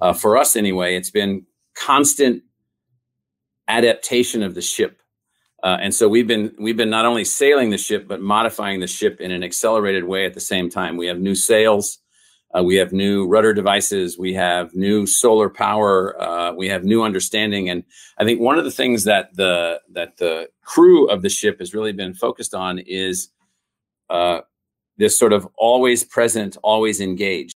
uh, for us anyway, it's been constant adaptation of the ship. Uh, and so we've been we've been not only sailing the ship but modifying the ship in an accelerated way at the same time. We have new sails, uh, we have new rudder devices, we have new solar power, uh, we have new understanding. And I think one of the things that the that the crew of the ship has really been focused on is uh, this sort of always present, always engaged.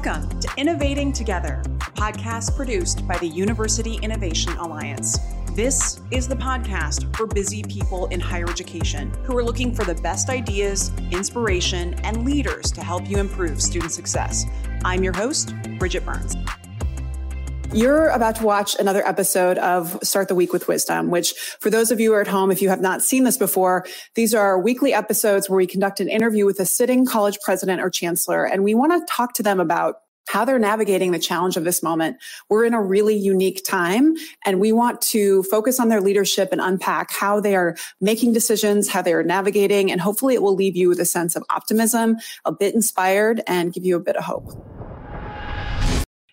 Welcome to Innovating Together, a podcast produced by the University Innovation Alliance. This is the podcast for busy people in higher education who are looking for the best ideas, inspiration, and leaders to help you improve student success. I'm your host, Bridget Burns. You're about to watch another episode of Start the Week with Wisdom, which for those of you who are at home, if you have not seen this before, these are our weekly episodes where we conduct an interview with a sitting college president or chancellor, and we want to talk to them about how they're navigating the challenge of this moment. We're in a really unique time and we want to focus on their leadership and unpack how they are making decisions, how they are navigating, and hopefully it will leave you with a sense of optimism, a bit inspired, and give you a bit of hope.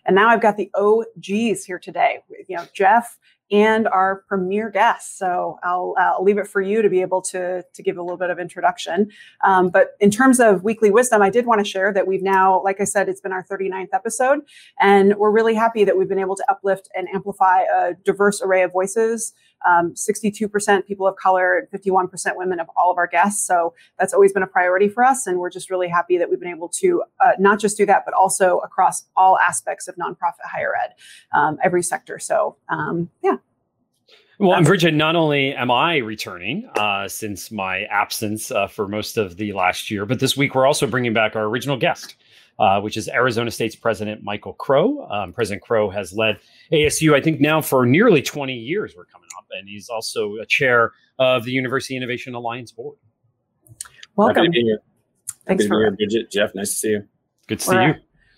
And now I've got the OGs here today, you know, Jeff and our premier guest. So I'll, leave it for you to be able to, to give a little bit of introduction. Um, but in terms of weekly wisdom, I did want to share that we've now, like I said, it's been our 39th episode, and we're really happy that we've been able to uplift and amplify a diverse array of voices um, 62% people of color and 51% women of all of our guests. So that's always been a priority for us. And we're just really happy that we've been able to uh, not just do that, but also across all aspects of nonprofit higher ed, um, every sector. So, um, yeah. Well, and Bridget, not only am I returning uh, since my absence uh, for most of the last year, but this week we're also bringing back our original guest, uh, which is Arizona State's President Michael Crow. Um, President Crow has led ASU, I think, now for nearly 20 years. We're coming up, and he's also a chair of the University Innovation Alliance Board. Welcome. Happy to be here. Thanks Happy for to be here, Bridget. Jeff, nice to see you. Good to see We're- you.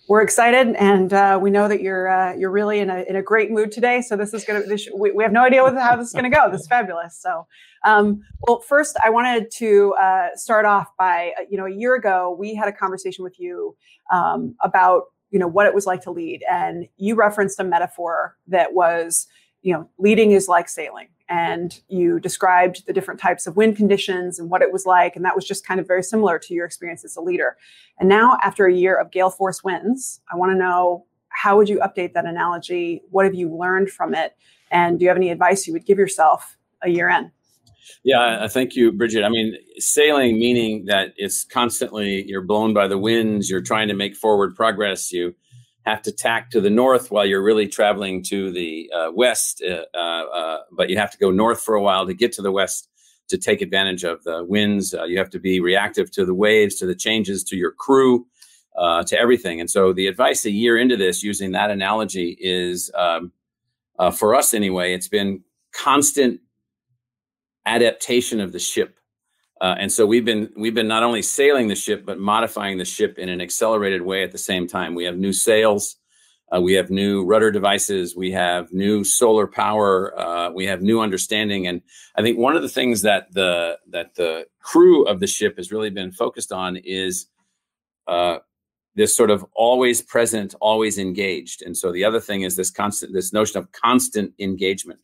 We're excited, and uh, we know that you're uh, you're really in a in a great mood today. So this is gonna this, we, we have no idea how this is gonna go. This is fabulous. So, um, well, first I wanted to uh, start off by uh, you know a year ago we had a conversation with you um, about you know what it was like to lead, and you referenced a metaphor that was you know leading is like sailing and you described the different types of wind conditions and what it was like and that was just kind of very similar to your experience as a leader. And now after a year of gale force winds i want to know how would you update that analogy? What have you learned from it? And do you have any advice you would give yourself a year in? Yeah, thank you, Bridget. I mean, sailing meaning that it's constantly you're blown by the winds, you're trying to make forward progress, you have to tack to the north while you're really traveling to the uh, west, uh, uh, but you have to go north for a while to get to the west to take advantage of the winds. Uh, you have to be reactive to the waves, to the changes, to your crew, uh, to everything. And so, the advice a year into this, using that analogy, is um, uh, for us anyway, it's been constant adaptation of the ship. Uh, and so we've been we've been not only sailing the ship but modifying the ship in an accelerated way at the same time. We have new sails, uh, we have new rudder devices, we have new solar power, uh, we have new understanding. And I think one of the things that the that the crew of the ship has really been focused on is uh, this sort of always present, always engaged. And so the other thing is this constant this notion of constant engagement.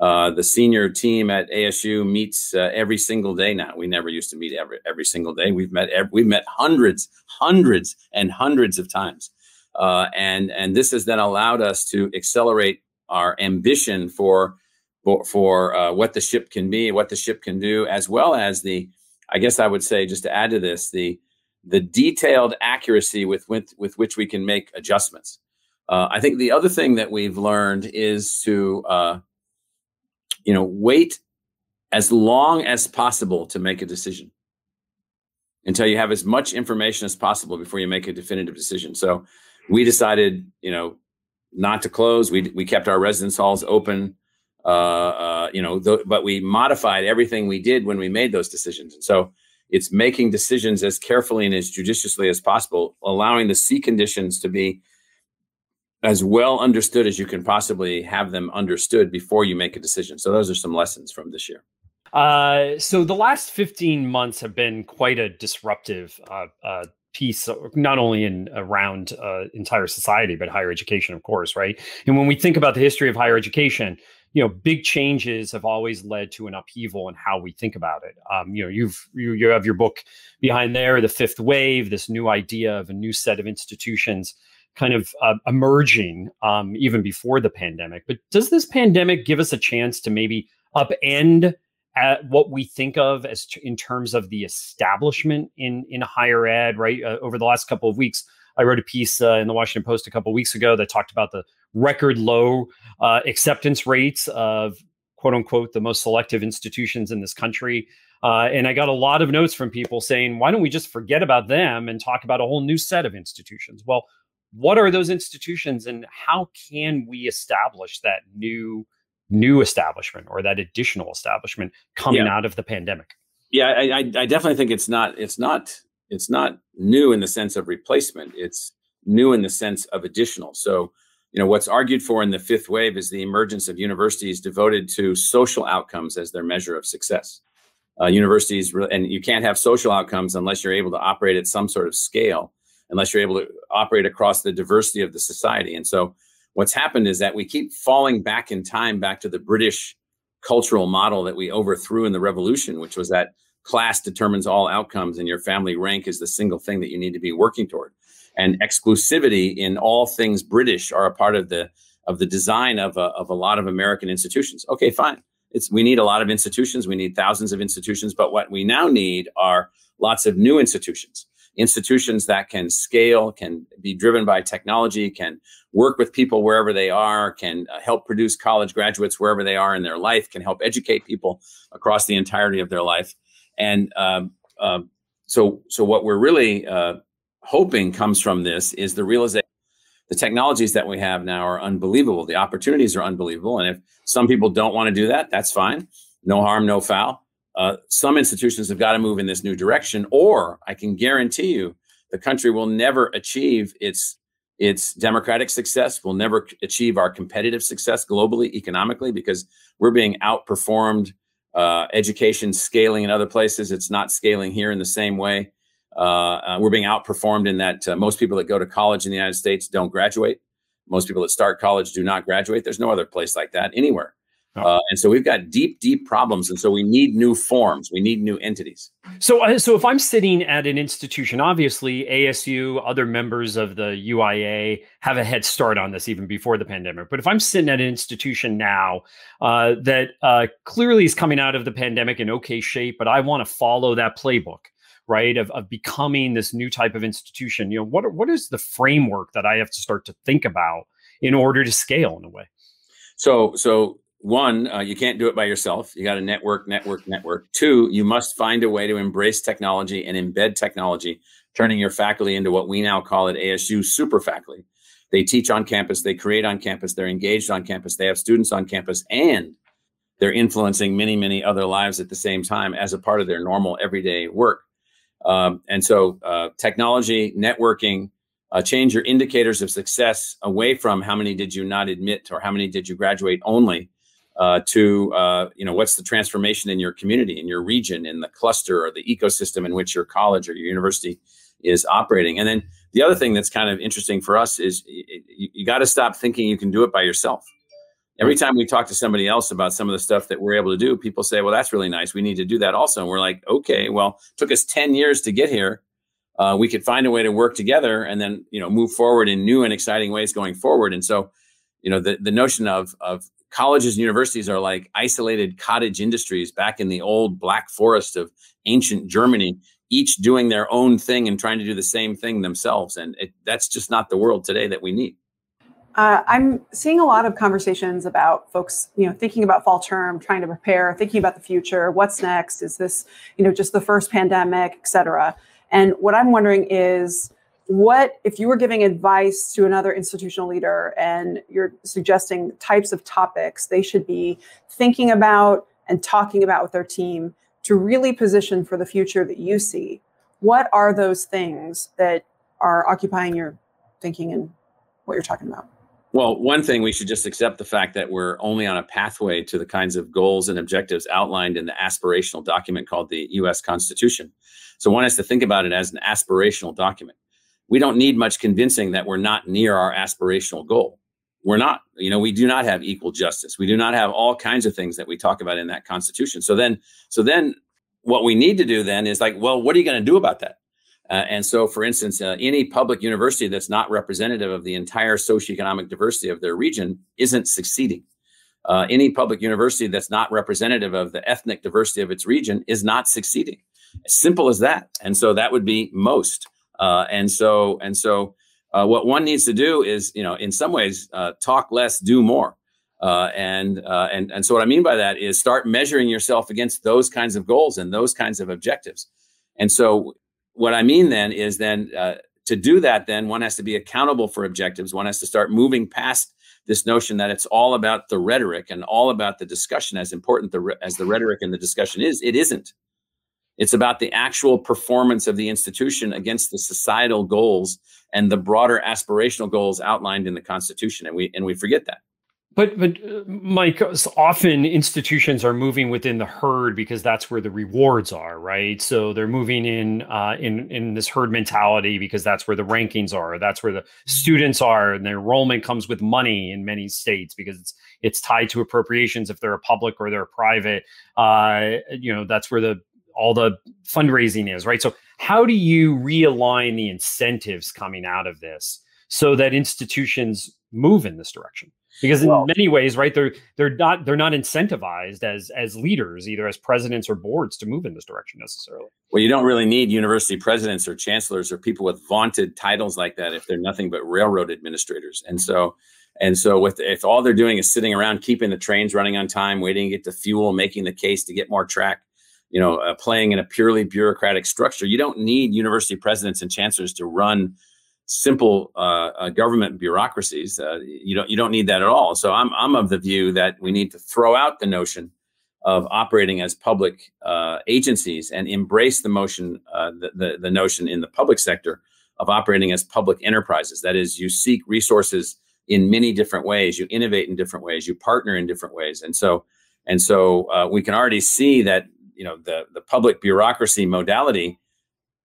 Uh, the senior team at ASU meets uh, every single day now. We never used to meet every every single day. We've met every, we've met hundreds, hundreds, and hundreds of times, uh, and and this has then allowed us to accelerate our ambition for for, for uh, what the ship can be, what the ship can do, as well as the, I guess I would say, just to add to this, the the detailed accuracy with with, with which we can make adjustments. Uh, I think the other thing that we've learned is to you know wait as long as possible to make a decision. Until you have as much information as possible before you make a definitive decision. So we decided you know not to close. We we kept our residence halls open uh, uh, you know th- but we modified everything we did when we made those decisions. And so it's making decisions as carefully and as judiciously as possible allowing the sea conditions to be as well understood as you can possibly have them understood before you make a decision. So those are some lessons from this year. Uh, so the last 15 months have been quite a disruptive uh, uh, piece, not only in around uh, entire society, but higher education, of course, right? And when we think about the history of higher education, you know, big changes have always led to an upheaval in how we think about it. Um, you know, you've you, you have your book behind there, the fifth wave, this new idea of a new set of institutions kind of uh, emerging um, even before the pandemic. But does this pandemic give us a chance to maybe upend at what we think of as t- in terms of the establishment in in higher ed? Right uh, over the last couple of weeks, I wrote a piece uh, in the Washington Post a couple of weeks ago that talked about the record low uh, acceptance rates of quote unquote the most selective institutions in this country. Uh, and I got a lot of notes from people saying, why don't we just forget about them and talk about a whole new set of institutions? Well, what are those institutions and how can we establish that new new establishment or that additional establishment coming yeah. out of the pandemic? Yeah I, I definitely think it's not it's not it's not new in the sense of replacement. It's new in the sense of additional. So you know what's argued for in the fifth wave is the emergence of universities devoted to social outcomes as their measure of success. Uh, universities and you can't have social outcomes unless you're able to operate at some sort of scale unless you're able to operate across the diversity of the society. And so what's happened is that we keep falling back in time back to the British cultural model that we overthrew in the revolution, which was that class determines all outcomes and your family rank is the single thing that you need to be working toward. And exclusivity in all things British are a part of the of the design of a, of a lot of American institutions. Okay, fine. It's we need a lot of institutions. We need thousands of institutions, but what we now need are lots of new institutions institutions that can scale, can be driven by technology, can work with people wherever they are, can uh, help produce college graduates wherever they are in their life, can help educate people across the entirety of their life. And um, uh, so, so what we're really uh, hoping comes from this is the realization the technologies that we have now are unbelievable. The opportunities are unbelievable. And if some people don't want to do that, that's fine. No harm, no foul. Uh, some institutions have got to move in this new direction, or I can guarantee you the country will never achieve its its democratic success, will never achieve our competitive success globally, economically, because we're being outperformed. Uh, education scaling in other places, it's not scaling here in the same way. Uh, uh we're being outperformed in that uh, most people that go to college in the United States don't graduate. Most people that start college do not graduate. There's no other place like that anywhere. Uh, and so we've got deep, deep problems, and so we need new forms. We need new entities. So, uh, so if I'm sitting at an institution, obviously ASU, other members of the UIA have a head start on this even before the pandemic. But if I'm sitting at an institution now uh, that uh, clearly is coming out of the pandemic in okay shape, but I want to follow that playbook, right, of, of becoming this new type of institution, you know, what what is the framework that I have to start to think about in order to scale in a way? So, so one, uh, you can't do it by yourself. You got to network, network, network. Two, you must find a way to embrace technology and embed technology, turning your faculty into what we now call at ASU super faculty. They teach on campus, they create on campus, they're engaged on campus, they have students on campus, and they're influencing many, many other lives at the same time as a part of their normal everyday work. Um, and so, uh, technology, networking, uh, change your indicators of success away from how many did you not admit or how many did you graduate only uh, to uh, you know what's the transformation in your community, in your region, in the cluster or the ecosystem in which your college or your university is operating. And then the other thing that's kind of interesting for us is you, you got to stop thinking you can do it by yourself. Every time we talk to somebody else about some of the stuff that we're able to do, people say, "Well, that's really nice. We need to do that also." And we're like, "Okay, well, took us ten years to get here." Uh, we could find a way to work together and then you know move forward in new and exciting ways going forward and so you know the, the notion of of colleges and universities are like isolated cottage industries back in the old black forest of ancient Germany, each doing their own thing and trying to do the same thing themselves. And it, that's just not the world today that we need. Uh, I'm seeing a lot of conversations about folks, you know, thinking about fall term, trying to prepare, thinking about the future. What's next? Is this, you know, just the first pandemic, et cetera? And what I'm wondering is, what if you were giving advice to another institutional leader and you're suggesting types of topics they should be thinking about and talking about with their team to really position for the future that you see what are those things that are occupying your thinking and what you're talking about Well, one thing we should just accept the fact that we're only on a pathway to the kinds of goals and objectives outlined in the aspirational document called the US Constitution. So one has to think about it as an aspirational document. We don't need much convincing that we're not near our aspirational goal. We're not, you know, we do not have equal justice. We do not have all kinds of things that we talk about in that constitution. So then, so then what we need to do then is like, well, what are you going to do about that? Uh, and so, for instance, uh, any public university that's not representative of the entire socioeconomic diversity of their region isn't succeeding. Uh, any public university that's not representative of the ethnic diversity of its region is not succeeding. As simple as that. And so that would be most. Uh, and so, and so, uh, what one needs to do is, you know, in some ways, uh, talk less, do more. and and and so, what I mean by that is start measuring yourself against those kinds of goals and those kinds of objectives. And so, what I mean then is then uh, to do that, then one has to be accountable for objectives. One has to start moving past this notion that it's all about the rhetoric and all about the discussion, as important the, as the rhetoric and the discussion is. It isn't. It's about the actual performance of the institution against the societal goals and the broader aspirational goals outlined in the Constitution, and we and we forget that. But but uh, Mike, often institutions are moving within the herd because that's where the rewards are, right? So they're moving in uh, in in this herd mentality because that's where the rankings are, that's where the students are, and the enrollment comes with money in many states because it's it's tied to appropriations if they're a public or they're a private. Uh, you know, that's where the all the fundraising is, right? So how do you realign the incentives coming out of this so that institutions move in this direction? because in well, many ways right they're they're not they're not incentivized as as leaders either as presidents or boards to move in this direction necessarily well you don't really need university presidents or chancellors or people with vaunted titles like that if they're nothing but railroad administrators and so and so with if all they're doing is sitting around keeping the trains running on time waiting to get the fuel making the case to get more track you know uh, playing in a purely bureaucratic structure you don't need university presidents and chancellors to run simple uh, uh, government bureaucracies. Uh, you don't you don't need that at all. So I'm I'm of the view that we need to throw out the notion of operating as public uh, agencies and embrace the motion uh, the, the, the notion in the public sector of operating as public enterprises. That is, you seek resources in many different ways, you innovate in different ways, you partner in different ways, and so and so uh, we can already see that you know the the public bureaucracy modality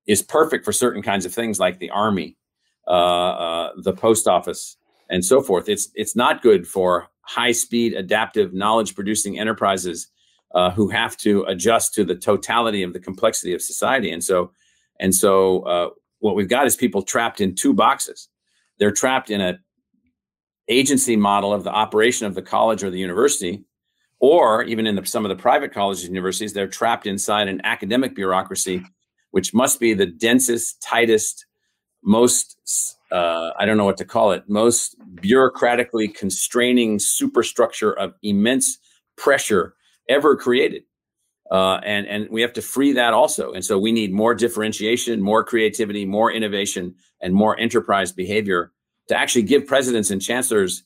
is perfect for certain kinds of things like the army uh, uh, the post office, and so forth. It's it's not good for high speed, adaptive, knowledge producing enterprises uh, who have to adjust to the totality of the complexity of society. And so, and so, uh, what we've got is people trapped in two boxes. They're trapped in a agency model of the operation of the college or the university, or even in the, some of the private colleges and universities, they're trapped inside an academic bureaucracy, which must be the densest, tightest, most uh, I don't know what to call it, most bureaucratically constraining superstructure of immense pressure ever created. Uh, and and we have to free that also. And so we need more differentiation, more creativity, more innovation, and more enterprise behavior to actually give presidents and chancellors,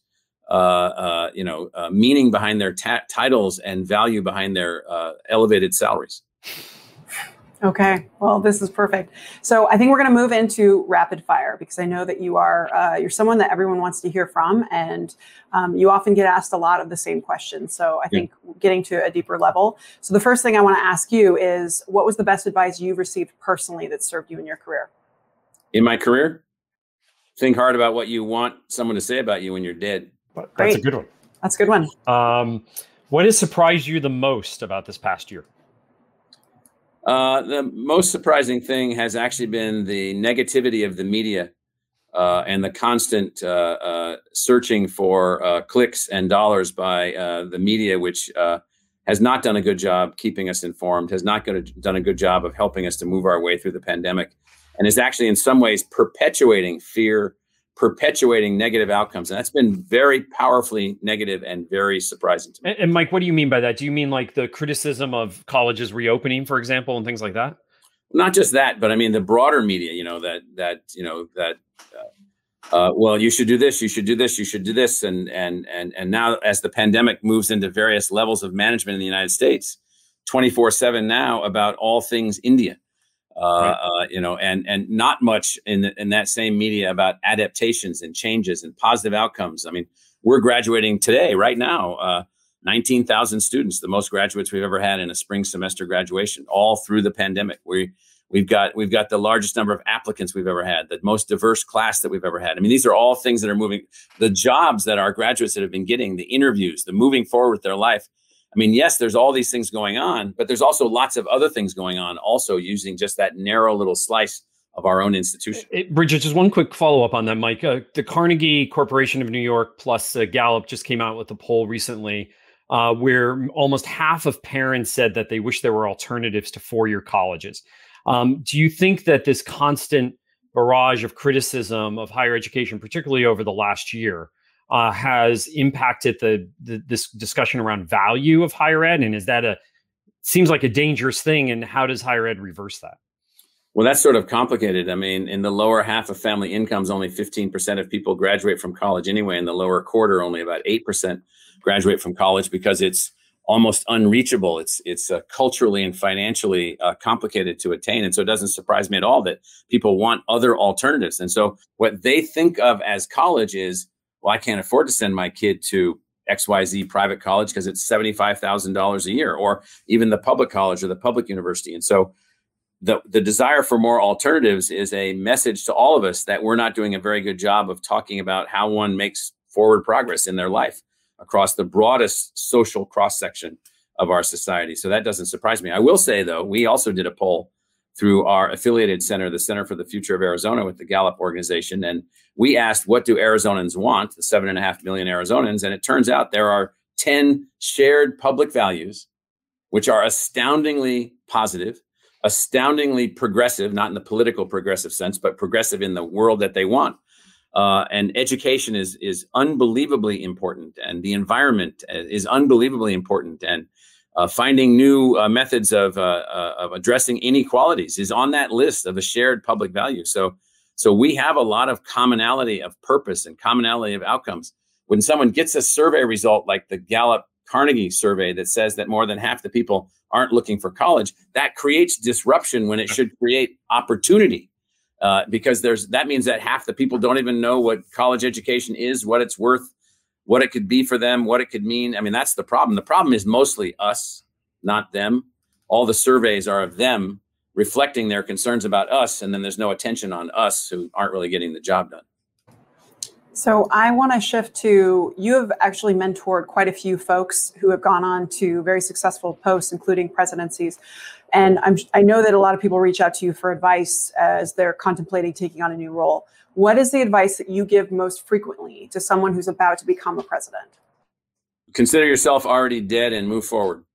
uh, uh you know, uh, meaning behind their ta- titles and value behind their uh, elevated salaries. Okay, well, this is perfect. So I think we're going to move into rapid fire because I know that you are uh, you're someone that everyone wants to hear from, and um, you often get asked a lot of the same questions. So I think yeah. getting to a deeper level. So the first thing I want to ask you is, what was the best advice you've received personally that served you in your career? In my career, think hard about what you want someone to say about you when you're dead. That's Great. a good one. That's a good one. Um, what has surprised you the most about this past year? Uh, the most surprising thing has actually been the negativity of the media uh, and the constant uh, uh searching for uh, clicks and dollars by the media, which has not done a good job keeping us informed, has not done a good job of helping us to move our way through the pandemic, and is actually in some ways perpetuating fear perpetuating negative outcomes. And that's been very powerfully negative and very surprising to me. And, and, Mike, what do you mean by that? Do you mean like the criticism of colleges reopening, for example, and things like that? Not just that, but I mean the broader media, you know, that, that, you know, that, uh, uh, well, you should do this, you should do this, you should do this. And, and, and, and now as the pandemic moves into various levels of management in the United States, 24 seven now about all things India Uh, right. uh, you know, and and not much in the, in that same media about adaptations and changes and positive outcomes. I mean, we're graduating today, right now, uh, 19,000 students, the most graduates we've ever had in a spring semester graduation, all through the pandemic. We we've got we've got the largest number of applicants we've ever had, the most diverse class that we've ever had. I mean, these are all things that are moving. The jobs that our graduates that have been getting, the interviews, the moving forward with their life. I mean, yes, there's all these things going on, but there's also lots of other things going on, also using just that narrow little slice of our own institution. It, Bridget, just one quick follow up on that, Mike. Uh, the Carnegie Corporation of New York plus uh, Gallup just came out with a poll recently uh, where almost half of parents said that they wish there were alternatives to four year colleges. Um, do you think that this constant barrage of criticism of higher education, particularly over the last year, uh, has impacted the, the, this discussion around value of higher ed? And is that a seems like a dangerous thing? And how does higher ed reverse that? Well, that's sort of complicated. I mean, in the lower half of family incomes, only 15% of people graduate from college anyway. In the lower quarter, only about 8% graduate from college because it's almost unreachable. It's it's uh, culturally and financially uh, complicated to attain, and so it doesn't surprise me at all that people want other alternatives. And so what they think of as college is, well, I can't afford to send my kid to XYZ private college because it's $75,000 a year, or even the public college or the public university. And so the, the desire for more alternatives is a message to all of us that we're not doing a very good job of talking about how one makes forward progress in their life across the broadest social cross section of our society. So that doesn't surprise me. I will say, though, we also did a poll through our affiliated center, the Center for the Future of Arizona with the Gallup organization. And we asked, what do Arizonans want, the seven and a half million Arizonans? And it turns out there are 10 shared public values, which are astoundingly positive, astoundingly progressive, not in the political progressive sense, but progressive in the world that they want. Uh, and education is is unbelievably important, and the environment uh, is unbelievably important, and uh, finding new uh, methods of uh, uh, of addressing inequalities is on that list of a shared public value. So, so we have a lot of commonality of purpose and commonality of outcomes. When someone gets a survey result like the Gallup Carnegie survey that says that more than half the people aren't looking for college, that creates disruption when it should create opportunity uh, because there's that means that half the people don't even know what college education is, what it's worth, what it could be for them, what it could mean. I mean, that's the problem. The problem is mostly us, not them. All the surveys are of them reflecting their concerns about us, and then there's no attention on us who aren't really getting the job done. So I want to shift to you have actually mentored quite a few folks who have gone on to very successful posts, including presidencies. And I'm, I know that a lot of people reach out to you for advice as they're contemplating taking on a new role. What is the advice that you give most frequently to someone who's about to become a president? Consider yourself already dead and move forward.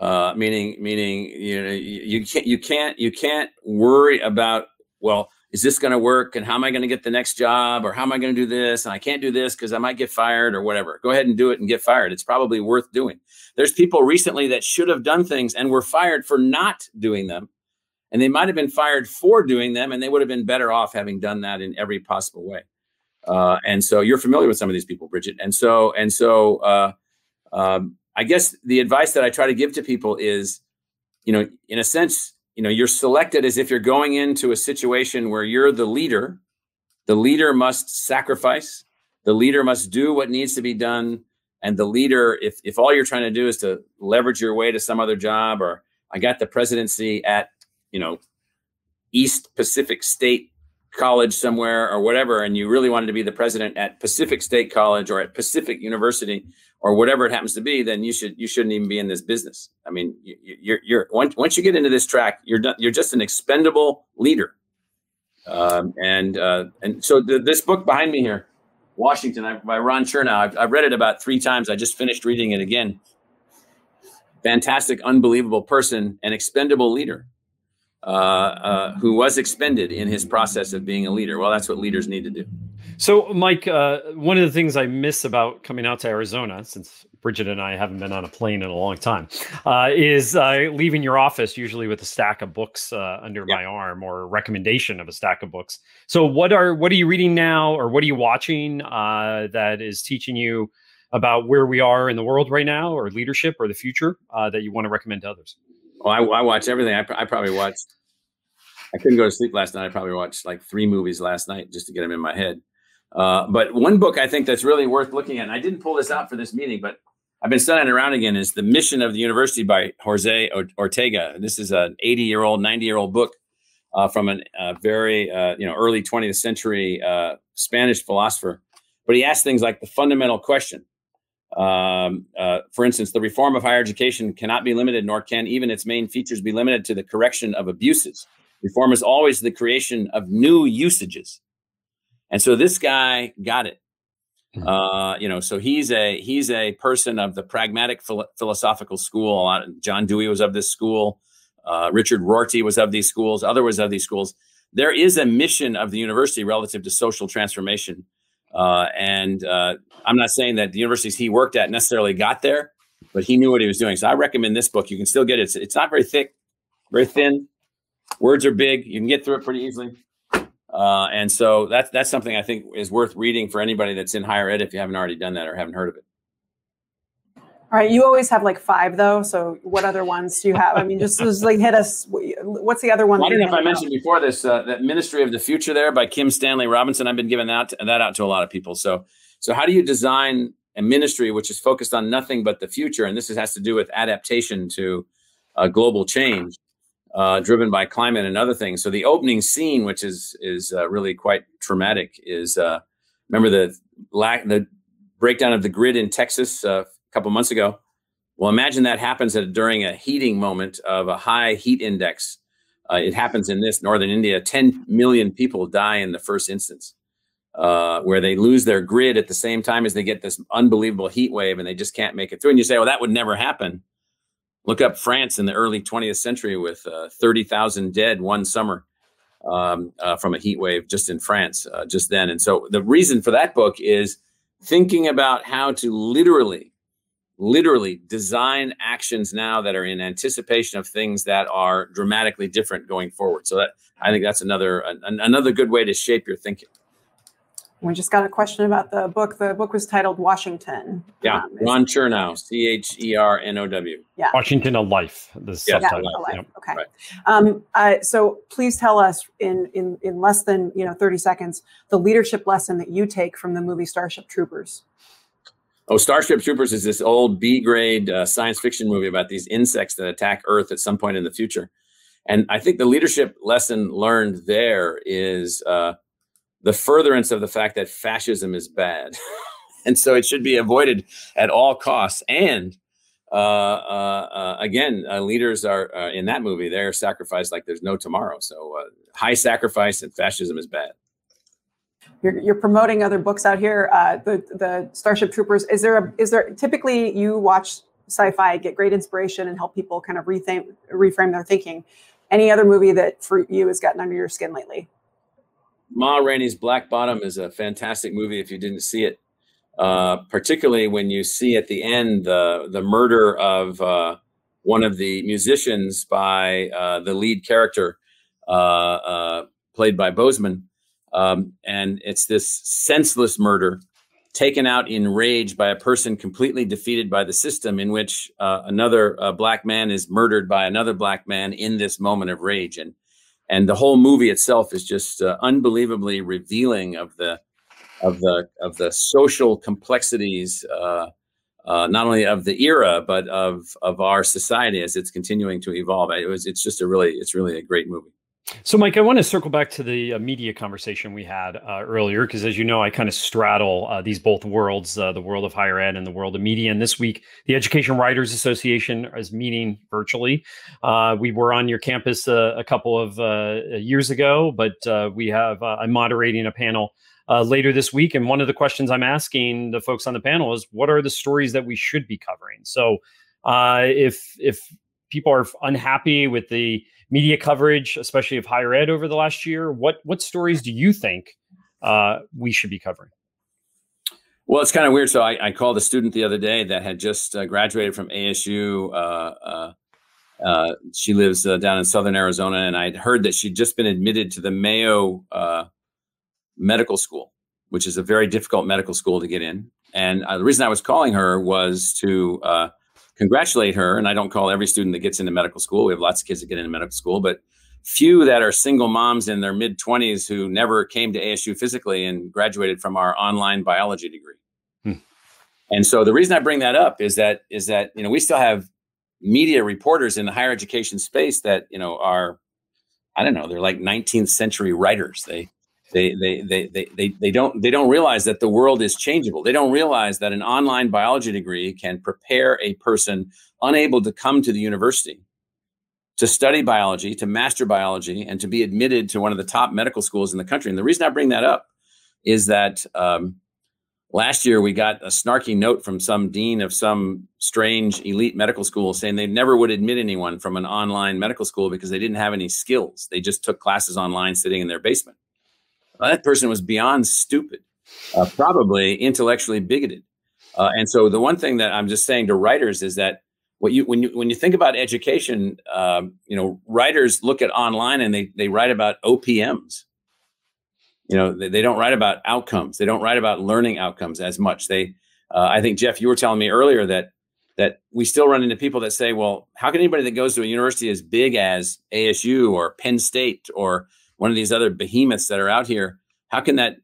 Uh, meaning, meaning, you know, you can't, you can't, you can't worry about well is this going to work? And how am i going to get the next job? Or how am i going to do this? And i can't do this because i might get fired or whatever. Go ahead and do it and get fired. It's probably worth doing. There's people recently that should have done things and were fired for not doing them and they might have been fired for doing them and they would have been better off having done that in every possible way. Uh, and so you're familiar with some of these people bridget. And so and so uh, um, i guess the advice that i try to give to people is you know in a sense you know you're selected as if you're going into a situation where you're the leader. The leader must sacrifice. The leader must do what needs to be done. And the leader if if all you're trying to do is to leverage your way to some other job or i got the presidency at you know east pacific state college somewhere or whatever and you really wanted to be the president at pacific state college or at pacific university or whatever it happens to be, then you should you shouldn't even be in this business. I mean, you, you're you're once once you get into this track, you're done, you're just an expendable leader. Um, and uh, and so the, this book behind me here, Washington by Ron Chernow, I've, I've read it about three times. I just finished reading it again. Fantastic, unbelievable person, an expendable leader. Uh, uh, who was expended in his process of being a leader. Well, that's what leaders need to do. So, Mike, uh, one of the things I miss about coming out to Arizona, since Bridget and I haven't been on a plane in a long time, uh, is uh, leaving your office usually with a stack of books uh, under my arm or a recommendation of a stack of books. So, what are what are you reading now, or what are you watching uh, that is teaching you about where we are in the world right now, or leadership, or the future uh, that you want to recommend to others? Well, I, I watch everything. I, I probably watched. I couldn't go to sleep last night. I probably watched like three movies last night just to get them in my head. Uh, but one book I think that's really worth looking at, and I didn't pull this out for this meeting, but I've been studying around again, is The Mission of the University by Jose Ortega. This is an 80 year old, 90 year old book uh, from a uh, very, uh, you know, early 20th century uh, Spanish philosopher. But he asks things like the fundamental question. Um, uh, for instance, the reform of higher education cannot be limited, nor can even its main features be limited to the correction of abuses. Reform is always the creation of new usages and so this guy got it. Hmm. Uh, you know, so he's a he's a person of the pragmatic philo- philosophical school. John Dewey was of this school. Uh, Richard Rorty was of these schools. Other was of these schools. There is a mission of the university relative to social transformation, uh, and uh, I'm not saying that the universities he worked at necessarily got there, but he knew what he was doing. So I recommend this book. You can still get it. It's, it's not very thick, very thin. Words are big. You can get through it pretty easily. Uh, and so that's that's something I think is worth reading for anybody that's in higher ed if you haven't already done that or haven't heard of it. All right, you always have like five though. So what other ones do you have? I mean, just, just like hit us. What's the other one? Well, I don't know if I mentioned before this uh, that Ministry of the Future there by Kim Stanley Robinson. I've been giving that to, that out to a lot of people. So so how do you design a ministry which is focused on nothing but the future? And this has to do with adaptation to uh, global change uh, driven by climate and other things. So the opening scene, which is is uh, really quite traumatic, is uh, remember the lack the breakdown of the grid in Texas uh, couple months ago. Well, imagine that happens at, during a heating moment of a high heat index. Uh, it happens in this northern India. 10 million people die in the first instance, uh, where they lose their grid at the same time as they get this unbelievable heat wave and they just can't make it through. And you say, well, that would never happen Look up France in the early 20th century with uh, 30,000 dead one summer um, uh, from a heat wave just in France uh, just then. And so the reason for that book is thinking about how to literally, literally design actions now that are in anticipation of things that are dramatically different going forward. So that I think that's another an, another good way to shape your thinking. We just got a question about the book. The book was titled Washington. Yeah, um, Ron Chernow, C H E R N O W. Yeah, Washington, a life. The yeah, subtitle. life. Yep. Okay. Right. Um, uh, so please tell us in in in less than you know thirty seconds the leadership lesson that you take from the movie Starship Troopers. Oh, Starship Troopers is this old B grade uh, science fiction movie about these insects that attack Earth at some point in the future. And I think the leadership lesson learned there is. Uh, the furtherance of the fact that fascism is bad. and so it should be avoided at all costs. And uh, uh, uh, again, uh, leaders are in that movie, they're sacrificed like there's no tomorrow. So high sacrifice and fascism is bad. You're, you're promoting other books out here. the the Starship Troopers. Is there a, is there typically you watch sci-fi, get great inspiration, and help people kind of rethink reframe their thinking. Any other movie that for you has gotten under your skin lately? Ma Rainey's Black Bottom is a fantastic movie if you didn't see it. Uh, particularly when you see at the end the the murder of uh, one of the musicians by uh, the lead character, uh, uh, played by Boseman, um, and it's this senseless murder taken out in rage by a person completely defeated by the system, in which uh, another black man is murdered by another black man in this moment of rage, and and the whole movie itself is just uh, unbelievably revealing of the of the of the social complexities uh, uh, not only of the era but of of our society as it's continuing to evolve. It was it's just a really it's really a great movie. So, Mike, I want to circle back to the uh, media conversation we had uh, earlier, because as you know, I kind of straddle uh, these both worlds uh, the world of higher ed and the world of media. And this week, the Education Writers Association is meeting virtually. Uh, we were on your campus uh, a couple of years ago, but we have, I'm moderating a panel later this week. And one of the questions I'm asking the folks on the panel is what are the stories that we should be covering? So, if, if people are unhappy with the media coverage, especially of higher ed over the last year. What what stories do you think uh, we should be covering? Well, it's kind of weird. So I, I, called a student the other day that had just uh, graduated from ASU. Uh, uh, uh, she lives uh, down in southern Arizona, and I'd heard that she'd just been admitted to the Mayo Medical School, which is a very difficult medical school to get in. And the reason I was calling her was to congratulate her. And I don't call every student that gets into medical school. We have lots of kids that get into medical school, but few that are single moms in their mid 20s who never came to ASU physically and graduated from our online biology degree. Hmm. And so the reason I bring that up is that is that you know we still have media reporters in the higher education space that you know are I don't know they're like 19th century writers. They they, they, they, they, they, don't they don't realize that the world is changeable. They don't realize that an online biology degree can prepare a person unable to come to the university to study biology, to master biology, and to be admitted to one of the top medical schools in the country. And the reason I bring that up is that um, last year we got a snarky note from some dean of some strange elite medical school saying they never would admit anyone from an online medical school because they didn't have any skills. They just took classes online sitting in their basement. That person was beyond stupid, uh, probably intellectually bigoted. Uh, and so the one thing that I'm just saying to writers is that what you when you when you think about education, um, you know, writers look at online and they they write about OPMs. You know, they, they don't write about outcomes. They don't write about learning outcomes as much. They, uh, I think Jeff, you were telling me earlier that that we still run into people that say, well, how can anybody that goes to a university as big as ASU or Penn State or one of these other behemoths that are out here, how can that,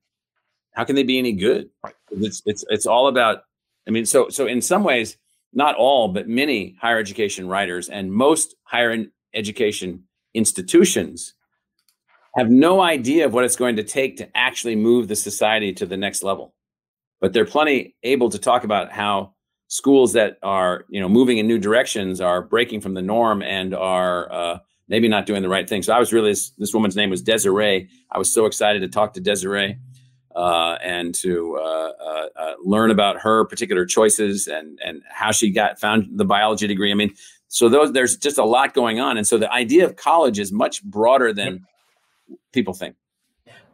how can they be any good? It's it's it's all about. I mean, so so in some ways, not all, but many higher education writers and most higher education institutions have no idea of what it's going to take to actually move the society to the next level. But they're plenty able to talk about how schools that are, you know, moving in new directions are breaking from the norm and are uh, maybe not doing the right thing. So I was really this, this woman's name was Desiree. I was so excited to talk to Desiree uh, and to uh, uh, uh, learn about her particular choices and and how she got found the biology degree. I mean, so those there's just a lot going on, and so the idea of college is much broader than people think.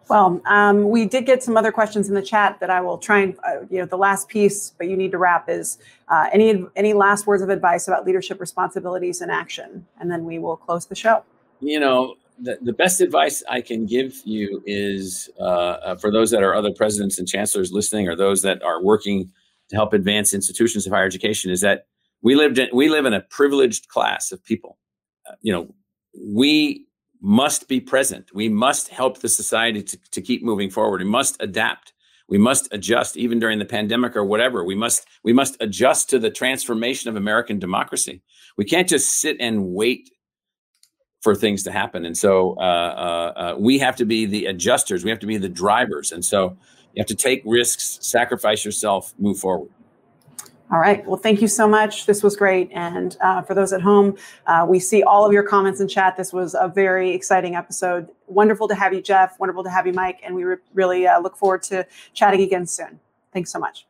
Well, um, we did get some other questions in the chat that I will try and uh, you know the last piece, but you need to wrap is uh, any any last words of advice about leadership responsibilities and action, and then we will close the show. You know, the, the best advice I can give you is uh, uh, for those that are other presidents and chancellors listening, or those that are working to help advance institutions of higher education, is that we lived in, we live in a privileged class of people. Uh, you know, we must be present. We must help the society to, to keep moving forward. We must adapt. We must adjust, even during the pandemic or whatever. We must we must adjust to the transformation of American democracy. We can't just sit and wait for things to happen. And so uh, uh, uh, we have to be the adjusters. We have to be the drivers. And so you have to take risks, sacrifice yourself, move forward. All right. Well, thank you so much. This was great. And uh, for those at home, uh, we see all of your comments in chat. This was a very exciting episode. Wonderful to have you, Jeff. Wonderful to have you, Mike. And we re- really uh, look forward to chatting again soon. Thanks so much.